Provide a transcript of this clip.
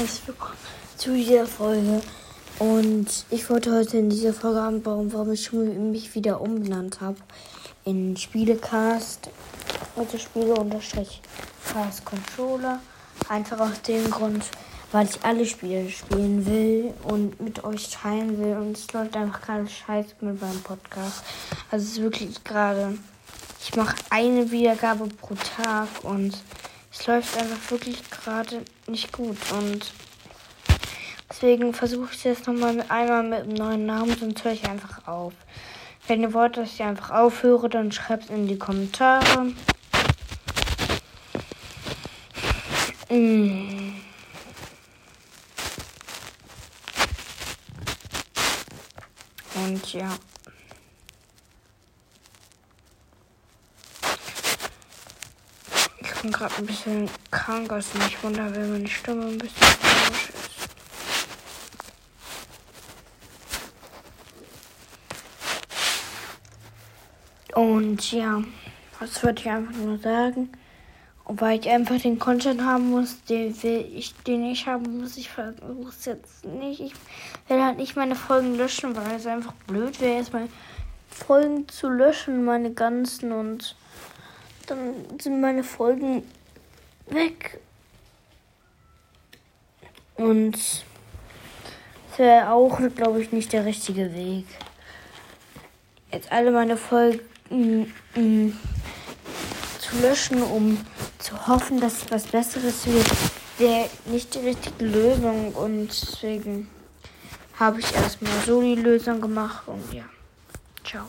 herzlich willkommen zu dieser Folge. Und ich wollte heute in dieser Folge anbauen, warum ich mich wieder umbenannt habe in Spielecast. Also Spiele unterstrich Cast Controller. Einfach aus dem Grund, weil ich alle Spiele spielen will und mit euch teilen will. Und es läuft einfach gerade scheiße mit meinem Podcast. Also es ist wirklich gerade, ich mache eine Wiedergabe pro Tag und es läuft einfach wirklich gerade nicht gut. Und deswegen versuche ich es jetzt nochmal einmal mit einem neuen Namen, sonst höre ich einfach auf. Wenn ihr wollt, dass ich einfach aufhöre, dann schreibt es in die Kommentare. Mm. Und ja. Ich bin gerade ein bisschen krank, also nicht wunder, wenn meine Stimme ein bisschen komisch ist. Und ja, was würde ich einfach nur sagen? Und weil ich einfach den Content haben muss, den, ich, den ich haben muss, ich versuche es jetzt nicht. Ich will halt nicht meine Folgen löschen, weil es einfach blöd wäre, meine Folgen zu löschen, meine ganzen. Und dann sind meine Folgen weg. Und das wäre auch, glaube ich, nicht der richtige Weg. Jetzt alle meine Folgen mh, zu löschen, um zu hoffen, dass es was Besseres wird, wäre nicht die richtige Lösung. Und deswegen habe ich erstmal so die Lösung gemacht. Und ja, ciao.